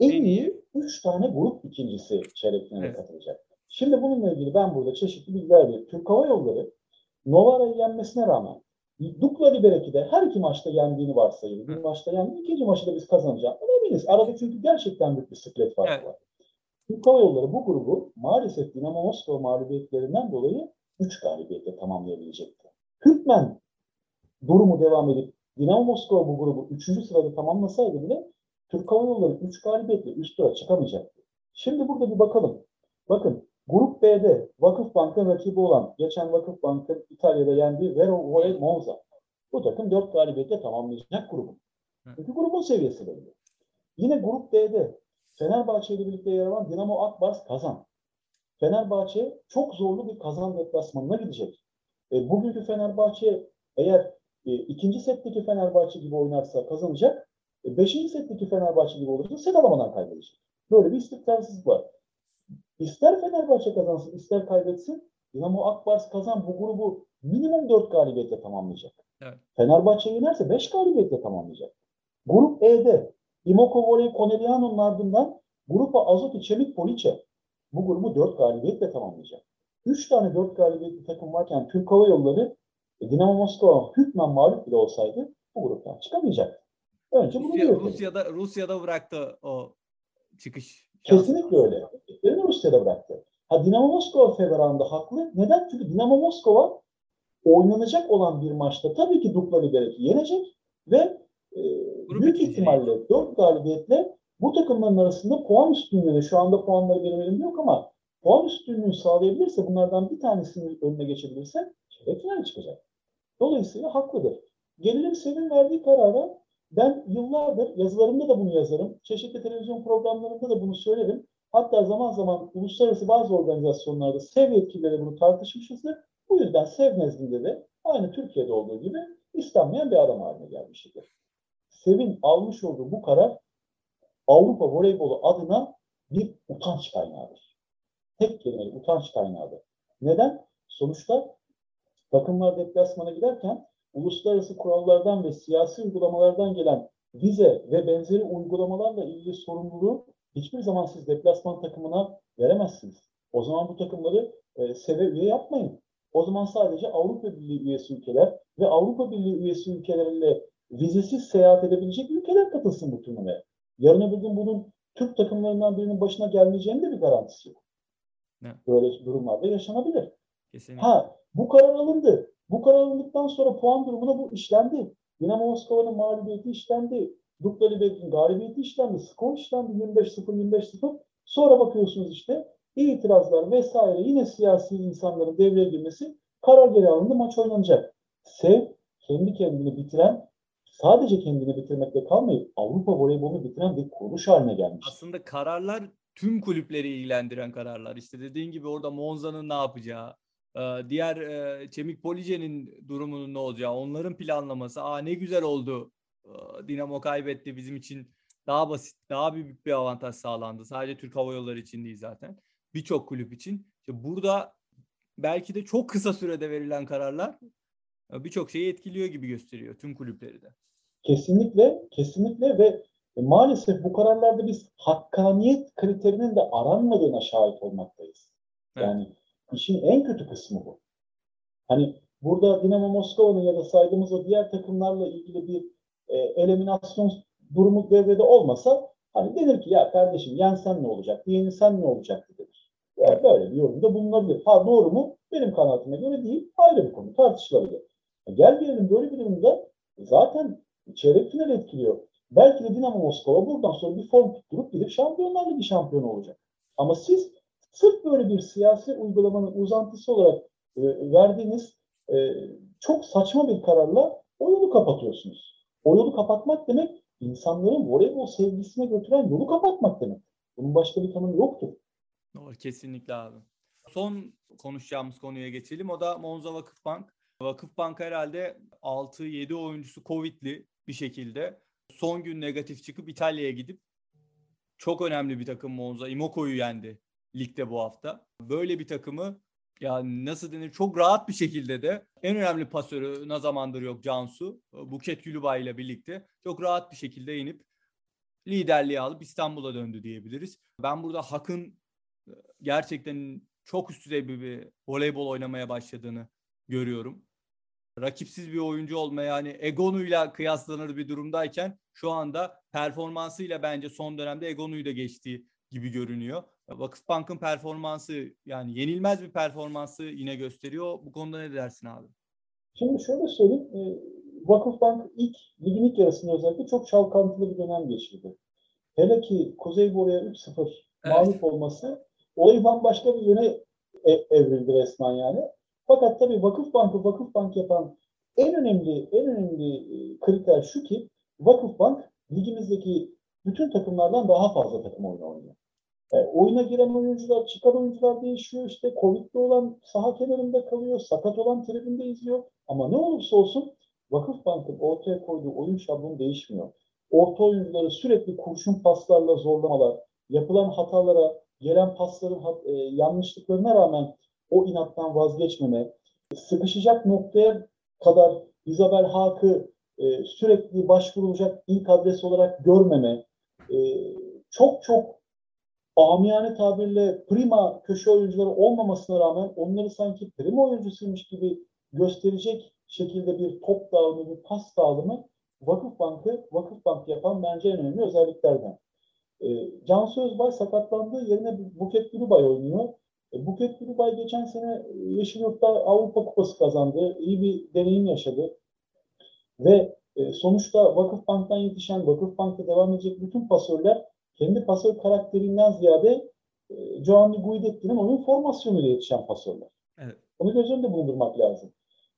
en iyi üç tane grup ikincisi çeyrek finale evet. katılacak. Şimdi bununla ilgili ben burada çeşitli bilgiler veriyorum. Türk Hava Yolları Novara'yı yenmesine rağmen Dukla Liberek'i de her iki maçta yendiğini varsayıyor. Bir maçta yendi, ikinci maçta da biz kazanacağız. Eminiz. Arada çünkü gerçekten büyük bir sıklet farkı evet. var. Türk Hava Yolları bu grubu maalesef Dinamo Moskova mağlubiyetlerinden dolayı 3 galibiyetle tamamlayabilecekti. Hükmen durumu devam edip Dinamo Moskova bu grubu 3. sırada tamamlasaydı bile Türk Hava Yolları 3 galibiyetle üst tura çıkamayacaktı. Şimdi burada bir bakalım. Bakın Grup B'de Vakıfbank'ın rakibi olan, geçen Vakıfbank'ın İtalya'da yendiği Vero Voe Monza. Bu takım 4 galibiyetle tamamlayacak grubu. Çünkü grubun seviyesi belli. Yine Grup D'de Fenerbahçe ile birlikte yer alan Dinamo Akbars Kazan. Fenerbahçe çok zorlu bir kazan deplasmanına gidecek. E, bugünkü Fenerbahçe eğer e, ikinci setteki Fenerbahçe gibi oynarsa kazanacak. E, beşinci setteki Fenerbahçe gibi olursa set alamadan kaybedecek. Böyle bir istikrarsızlık var. İster Fenerbahçe kazansın, ister kaybetsin. Dinamo Akbars kazan bu grubu minimum 4 galibiyetle tamamlayacak. Evet. Fenerbahçe yenerse 5 galibiyetle tamamlayacak. Grup E'de Imoko Voley Koneliano'nun ardından Grupa Azoti Çelik Poliçe bu grubu 4 galibiyetle tamamlayacak. 3 tane 4 galibiyetli takım varken Türk Hava Yolları e, Dinamo Moskova hükmen mağlup bile olsaydı bu gruptan çıkamayacak. Önce bunu Rusya, Rusya'da Rusya'da bıraktı o çıkış. Kesinlikle öyle. Rusya'da bıraktı. Ha Dinamo Moskova feveranında haklı. Neden? Çünkü Dinamo Moskova oynanacak olan bir maçta tabii ki Dukla Liberec'i yenecek ve e, büyük ihtimalle 4 galibiyetle bu takımların arasında puan üstünlüğü, şu anda puanları benim elimde yok ama puan üstünlüğünü sağlayabilirse, bunlardan bir tanesinin önüne geçebilirse çeyrek final çıkacak. Dolayısıyla haklıdır. Gelelim senin verdiği karara ben yıllardır yazılarımda da bunu yazarım. Çeşitli televizyon programlarında da bunu söylerim. Hatta zaman zaman uluslararası bazı organizasyonlarda sev yetkilileri bunu tartışmışızdır. Bu yüzden sev nezdinde de aynı Türkiye'de olduğu gibi istenmeyen bir adam haline gelmiştir. Sev'in almış olduğu bu karar Avrupa voleybolu adına bir utanç kaynağıdır. Tek kelimeyle utanç kaynağıdır. Neden? Sonuçta takımlar deplasmana giderken uluslararası kurallardan ve siyasi uygulamalardan gelen vize ve benzeri uygulamalarla ilgili sorumluluğu hiçbir zaman siz deplasman takımına veremezsiniz. O zaman bu takımları e, seve üye yapmayın. O zaman sadece Avrupa Birliği üyesi ülkeler ve Avrupa Birliği üyesi ülkelerle vizesiz seyahat edebilecek ülkeler katılsın bu turnuvaya. Yarın öbür gün bunun Türk takımlarından birinin başına gelmeyeceğinin de bir garantisi yok. Ne? Böyle durumlarda yaşanabilir. Kesinlikle. Ha, bu karar alındı. Bu karar alındıktan sonra puan durumuna bu işlendi. Dinamo Moskova'nın mağlubiyeti işlendi. Dukla Liberec'in galibiyeti işlendi. Skor işlendi 25-0, 25-0. Sonra bakıyorsunuz işte itirazlar vesaire yine siyasi insanların devreye girmesi karar geri alındı maç oynanacak. Sev kendi kendini bitiren sadece kendini bitirmekle kalmayıp Avrupa voleybolunu bitiren bir kuruluş haline gelmiş. Aslında kararlar tüm kulüpleri ilgilendiren kararlar. İşte dediğin gibi orada Monza'nın ne yapacağı, diğer Çemik Police'nin durumunun ne olacağı, onların planlaması. Aa ne güzel oldu. Dinamo kaybetti bizim için daha basit, daha büyük bir avantaj sağlandı. Sadece Türk Hava Yolları için değil zaten. Birçok kulüp için. İşte burada belki de çok kısa sürede verilen kararlar birçok şeyi etkiliyor gibi gösteriyor tüm kulüpleri de. Kesinlikle, kesinlikle ve maalesef bu kararlarda biz hakkaniyet kriterinin de aranmadığına şahit olmaktayız. Evet. Yani işin en kötü kısmı bu. Hani burada Dinamo Moskova'nın ya da saydığımız o diğer takımlarla ilgili bir e, eliminasyon durumu devrede olmasa hani denir ki ya kardeşim yensen ne olacak, yenilsen ne olacaktı denir. Yani böyle bir yorumda bulunabilir. Ha doğru mu? Benim kanaatime göre değil. Ayrı bir konu tartışılabilir. Gel gelelim böyle bir durumda zaten çeyrek final etkiliyor. Belki de Dinamo Moskova buradan sonra bir form tutturup gidip Şampiyonlar Ligi şampiyonu olacak. Ama siz sırf böyle bir siyasi uygulamanın uzantısı olarak e, verdiğiniz e, çok saçma bir kararla o yolu kapatıyorsunuz. O yolu kapatmak demek insanların voleybol sevgisine götüren yolu kapatmak demek. Bunun başka bir tanımı yoktur. Doğru, kesinlikle abi. Son konuşacağımız konuya geçelim. O da Monza Vakıfbank. Vakıfbank herhalde 6-7 oyuncusu Covid'li bir şekilde son gün negatif çıkıp İtalya'ya gidip çok önemli bir takım Monza. Imoko'yu yendi ligde bu hafta. Böyle bir takımı ya nasıl denir çok rahat bir şekilde de en önemli pasörü ne zamandır yok Cansu. Buket Gülübay ile birlikte çok rahat bir şekilde inip liderliği alıp İstanbul'a döndü diyebiliriz. Ben burada Hak'ın gerçekten çok üst düzey bir, bir voleybol oynamaya başladığını görüyorum rakipsiz bir oyuncu olma yani Egonu'yla kıyaslanır bir durumdayken şu anda performansıyla bence son dönemde Egonu'yu da geçtiği gibi görünüyor. Vakıfbank'ın performansı yani yenilmez bir performansı yine gösteriyor. Bu konuda ne dersin abi? Şimdi şöyle söyleyeyim. E, Vakıfbank ilk ligin ilk yarısında özellikle çok çalkantılı bir dönem geçirdi. Hele ki Kuzey Boru'ya 3-0 evet. mağlup olması olayı bambaşka bir yöne e, evrildi resmen yani. Fakat tabii Vakıf Bank'ı Vakıf Bank yapan en önemli en önemli e, kriter şu ki Vakıf Bank ligimizdeki bütün takımlardan daha fazla takım oyunu oynuyor. E, oyuna giren oyuncular, çıkan oyuncular değişiyor. İşte Covid'de olan saha kenarında kalıyor, sakat olan tribünde izliyor. Ama ne olursa olsun Vakıf Bank'ın ortaya koyduğu oyun şablonu değişmiyor. Orta oyuncuları sürekli kurşun paslarla zorlamalar, yapılan hatalara, gelen pasların e, yanlışlıklarına rağmen o inattan vazgeçmeme, sıkışacak noktaya kadar Isabel Hakk'ı e, sürekli başvurulacak ilk adres olarak görmeme, e, çok çok amiyane tabirle prima köşe oyuncuları olmamasına rağmen onları sanki prima oyuncusuymuş gibi gösterecek şekilde bir top dağılımı, bir pas dağılımı Vakıf Bank'ı Vakıf Bank yapan bence en önemli özelliklerden. E, Cansu Özbay sakatlandığı yerine Buket Gülübay oynuyor. E, Buket Gülübay geçen sene Yeşilyurt'ta Avrupa Kupası kazandı. İyi bir deneyim yaşadı. Ve e, sonuçta Vakıf Bank'tan yetişen, Vakıf Bank'ta devam edecek bütün pasörler kendi pasör karakterinden ziyade e, Giovanni Guidetti'nin oyun formasyonuyla yetişen pasörler. Evet. Onu göz önünde bulundurmak lazım.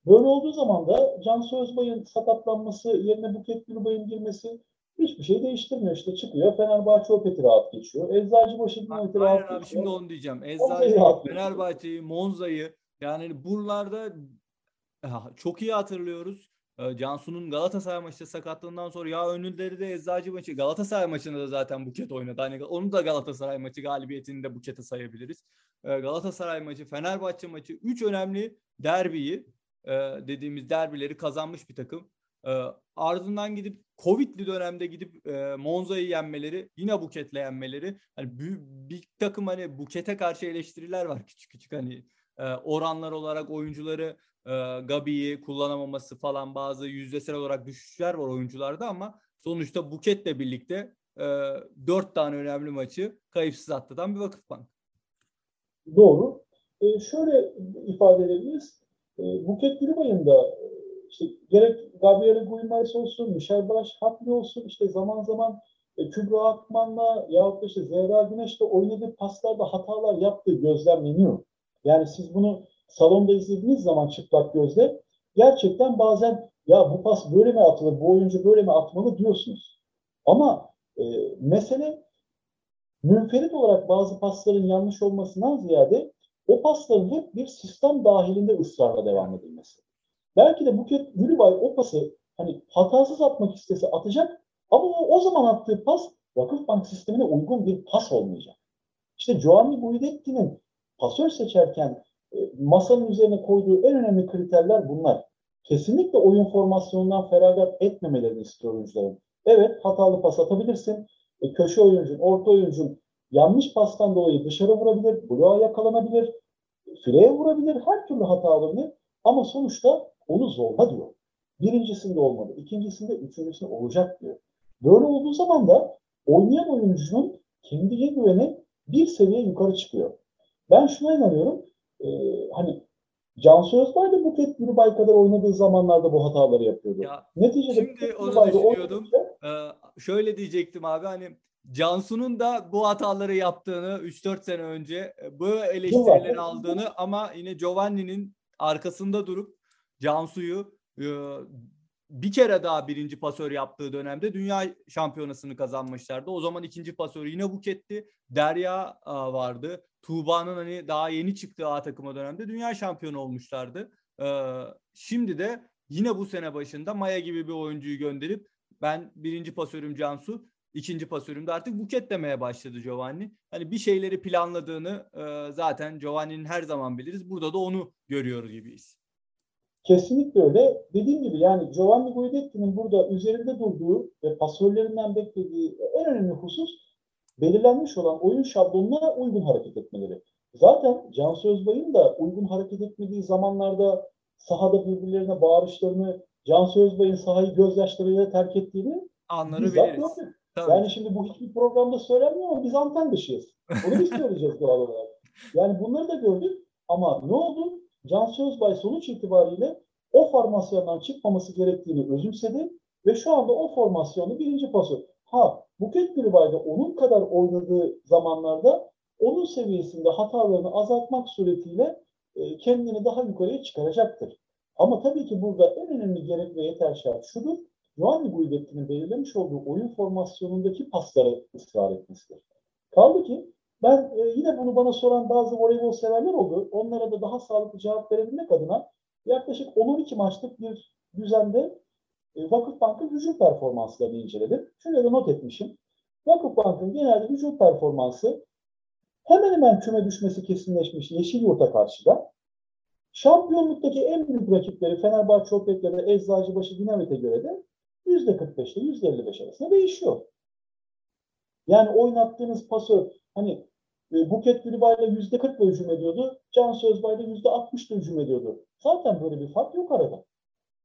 Böyle olduğu zaman da Cansu Özbay'ın sakatlanması, yerine Buket Gülbay'ın girmesi hiçbir şey değiştirmiyor. İşte çıkıyor, Fenerbahçe Opet'i rahat geçiyor. Eczacıbaşı Opet'i rahat geçiyor. Abi şimdi onu diyeceğim. Eczacı, Fenerbahçe'yi, Monza'yı yani buralarda çok iyi hatırlıyoruz. Ee, Cansu'nun Galatasaray maçında sakatlığından sonra ya önülleri de Eczacı maçı Galatasaray maçında da zaten Buket oynadı. Hani onu da Galatasaray maçı galibiyetini de Buket'e sayabiliriz. Ee, Galatasaray maçı, Fenerbahçe maçı 3 önemli derbiyi e, dediğimiz derbileri kazanmış bir takım. E, ardından gidip Covid'li dönemde gidip e, Monza'yı yenmeleri, yine Buket'le yenmeleri. Hani bir takım hani Buket'e karşı eleştiriler var küçük küçük hani e, oranlar olarak oyuncuları e, Gabi'yi kullanamaması falan bazı yüzdesel olarak düşüşler var oyuncularda ama sonuçta Buket'le birlikte e, dört tane önemli maçı kayıpsız atlatan bir Vakıfbank. Doğru. E, şöyle ifade edebiliriz. E, Buket Gülübay'ın da işte gerek Gabriel Guimaraes olsun, Michel Balaş Hakli olsun, işte zaman zaman e, Kübra Akman'la yahut da işte Zehra Güneş'le oynadığı paslarda hatalar yaptığı gözlemleniyor. Yani siz bunu salonda izlediğiniz zaman çıplak gözle gerçekten bazen ya bu pas böyle mi atılır, bu oyuncu böyle mi atmalı diyorsunuz. Ama e, mesele münferit olarak bazı pasların yanlış olmasından ziyade o pasların hep bir sistem dahilinde ısrarla devam edilmesi. Belki de Buket Gülübay o pası hani hatasız atmak istese atacak ama o, o zaman attığı pas Vakıfbank sistemine uygun bir pas olmayacak. İşte Giovanni Guidetti'nin pasör seçerken masanın üzerine koyduğu en önemli kriterler bunlar. Kesinlikle oyun formasyonundan feragat etmemelerini istiyor oyuncuların. Evet hatalı pas atabilirsin. E, köşe oyuncun, orta oyuncun yanlış pastan dolayı dışarı vurabilir, bloğa yakalanabilir, fileye vurabilir, her türlü hata alabilir. Ama sonuçta onu zorla diyor. Birincisinde olmadı, ikincisinde, üçüncüsünde olacak diyor. Böyle olduğu zaman da oynayan oyuncunun kendine güveni bir seviye yukarı çıkıyor. Ben şuna inanıyorum, e, hani Cansu Özbay da Buket Gülübay kadar oynadığı zamanlarda bu hataları yapıyordu. Ya, Neticede şimdi onu düşünüyordum. Ee, şöyle diyecektim abi hani Cansu'nun da bu hataları yaptığını 3-4 sene önce e, bu eleştirileri aldığını ama yine Giovanni'nin arkasında durup Cansu'yu e, bir kere daha birinci pasör yaptığı dönemde dünya şampiyonasını kazanmışlardı. O zaman ikinci pasör yine Buket'ti. Derya vardı. Tuğba'nın hani daha yeni çıktığı A takıma dönemde dünya şampiyonu olmuşlardı. Ee, şimdi de yine bu sene başında Maya gibi bir oyuncuyu gönderip ben birinci pasörüm Cansu, ikinci pasörümde artık Buket demeye başladı Giovanni. Hani bir şeyleri planladığını e, zaten Giovanni'nin her zaman biliriz. Burada da onu görüyoruz gibiyiz. Kesinlikle öyle. Dediğim gibi yani Giovanni Guidetti'nin burada üzerinde durduğu ve pasörlerinden beklediği en önemli husus belirlenmiş olan oyun şablonuna uygun hareket etmeleri. Zaten Can Sözbay'ın da uygun hareket etmediği zamanlarda sahada birbirlerine bağırışlarını, Can Sözbay'ın sahayı gözyaşlarıyla terk ettiğini anları biliriz. Yani şimdi bu hiçbir programda söylenmiyor ama biz anten dışıyız. Bunu biz söyleyeceğiz doğal olarak. Yani bunları da gördük ama ne oldu? Can Sözbay sonuç itibariyle o formasyondan çıkmaması gerektiğini özümsedi ve şu anda o formasyonu birinci pası. Ha Buket Gülübay'da onun kadar oynadığı zamanlarda onun seviyesinde hatalarını azaltmak suretiyle e, kendini daha yukarıya çıkaracaktır. Ama tabii ki burada en önemli gerek ve yeter şart şudur. Giovanni Guidetti'nin belirlemiş olduğu oyun formasyonundaki pasları ısrar etmesidir. Kaldı ki ben e, yine bunu bana soran bazı voleybol severler oldu. Onlara da daha sağlıklı cevap verebilmek adına yaklaşık 10-12 maçlık bir düzende Vakıfbank'ın hücum performanslarını inceledim. Şöyle de not etmişim. Vakıfbank'ın genelde hücum performansı hemen hemen küme düşmesi kesinleşmiş Yeşil Yurt'a karşı da şampiyonluktaki en büyük rakipleri Fenerbahçe Opet'le ve Eczacıbaşı Dinamit'e göre de %45 ile %55 arasında değişiyor. Yani oynattığınız pasör hani e, Buket Gülübay'la yüzde 40 hücum ediyordu. Can Sözbay'la yüzde 60 hücum ediyordu. Zaten böyle bir fark yok arada.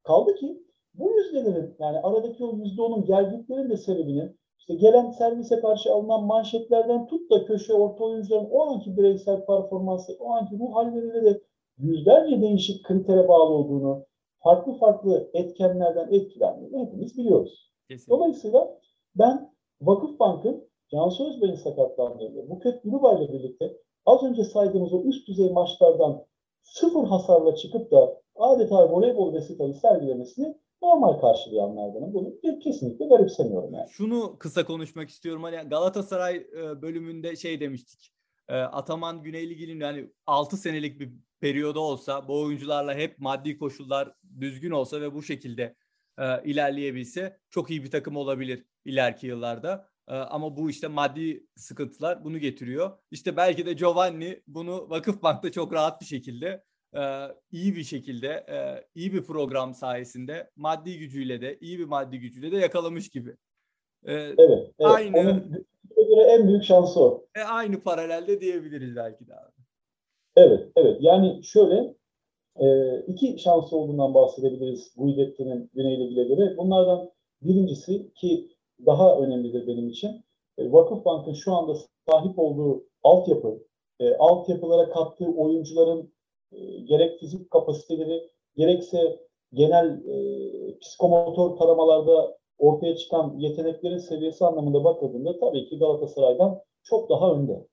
Kaldı ki bu yüzdelerin yani aradaki o yüzde onun gelgitlerin de sebebini işte gelen servise karşı alınan manşetlerden tut da köşe orta oyuncuların o anki bireysel performansı, o anki ruh halleriyle de yüzlerce değişik kritere bağlı olduğunu, farklı farklı etkenlerden etkilendiğini hepimiz biliyoruz. Kesinlikle. Dolayısıyla ben Vakıfbank'ın Cansu Özbey'in sakatlığıyla, Buket Gülübay ile birlikte az önce saydığımız o üst düzey maçlardan sıfır hasarla çıkıp da adeta voleybol vesikayı sergilemesini normal karşılayanlardanım. Bunu kesinlikle garipsemiyorum yani. Şunu kısa konuşmak istiyorum. Hani Galatasaray e, bölümünde şey demiştik. E, Ataman Güneyligil'in yani 6 senelik bir periyoda olsa bu oyuncularla hep maddi koşullar düzgün olsa ve bu şekilde e, ilerleyebilse çok iyi bir takım olabilir ileriki yıllarda. Ama bu işte maddi sıkıntılar bunu getiriyor. İşte belki de Giovanni bunu Vakıfbank'ta çok rahat bir şekilde iyi bir şekilde iyi bir program sayesinde maddi gücüyle de iyi bir maddi gücüyle de yakalamış gibi. Evet. evet. Aynı Onun göre en büyük şansı o. E, aynı paralelde diyebiliriz belki de abi. Evet, evet. Yani şöyle iki şansı olduğundan bahsedebiliriz Guidetti'nin Güneyli göre. Bunlardan birincisi ki daha önemlidir benim için. Vakıfbank'ın şu anda sahip olduğu altyapı, altyapılara kattığı oyuncuların e, gerek fizik kapasiteleri, gerekse genel e, psikomotor taramalarda ortaya çıkan yeteneklerin seviyesi anlamında bakıldığında tabii ki Galatasaray'dan çok daha önde.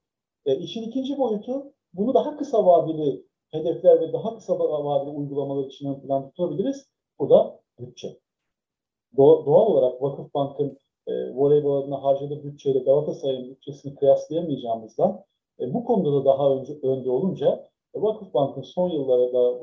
E, işin ikinci boyutu bunu daha kısa vadeli hedefler ve daha kısa vadeli uygulamalar için ön plan tutabiliriz. Bu da bütçe. Doğal olarak Vakıfbank'ın e, voleybol adına harcadığı bütçeyle Galatasaray'ın bütçesini kıyaslayamayacağımızdan e, bu konuda da daha önce, önde olunca e, Vakıfbank'ın son yıllarda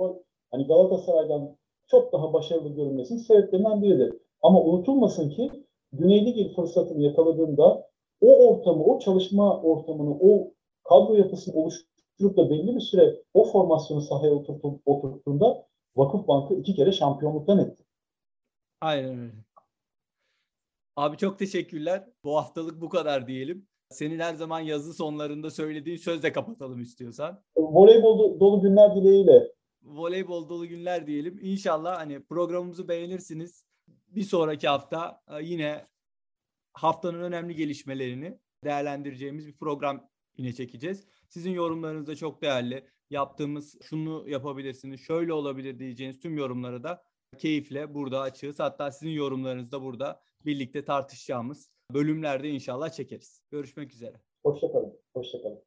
hani Galatasaray'dan çok daha başarılı görünmesinin sebeplerinden biridir. Ama unutulmasın ki Güney Lig fırsatını yakaladığında o ortamı, o çalışma ortamını, o kadro yapısını oluşturup da belli bir süre o formasyonu sahaya oturttuğunda Vakıfbank'ı iki kere şampiyonluktan etti. Aynen öyle. Abi çok teşekkürler. Bu haftalık bu kadar diyelim. Senin her zaman yazı sonlarında söylediğin sözle kapatalım istiyorsan. Voleybol dolu günler dileğiyle. Voleybol dolu günler diyelim. İnşallah hani programımızı beğenirsiniz. Bir sonraki hafta e, yine haftanın önemli gelişmelerini değerlendireceğimiz bir program yine çekeceğiz. Sizin yorumlarınız da çok değerli. Yaptığımız şunu yapabilirsiniz, şöyle olabilir diyeceğiniz tüm yorumları da keyifle burada açığız. Hatta sizin yorumlarınız da burada birlikte tartışacağımız bölümlerde inşallah çekeriz. Görüşmek üzere. Hoşçakalın. Hoşçakalın.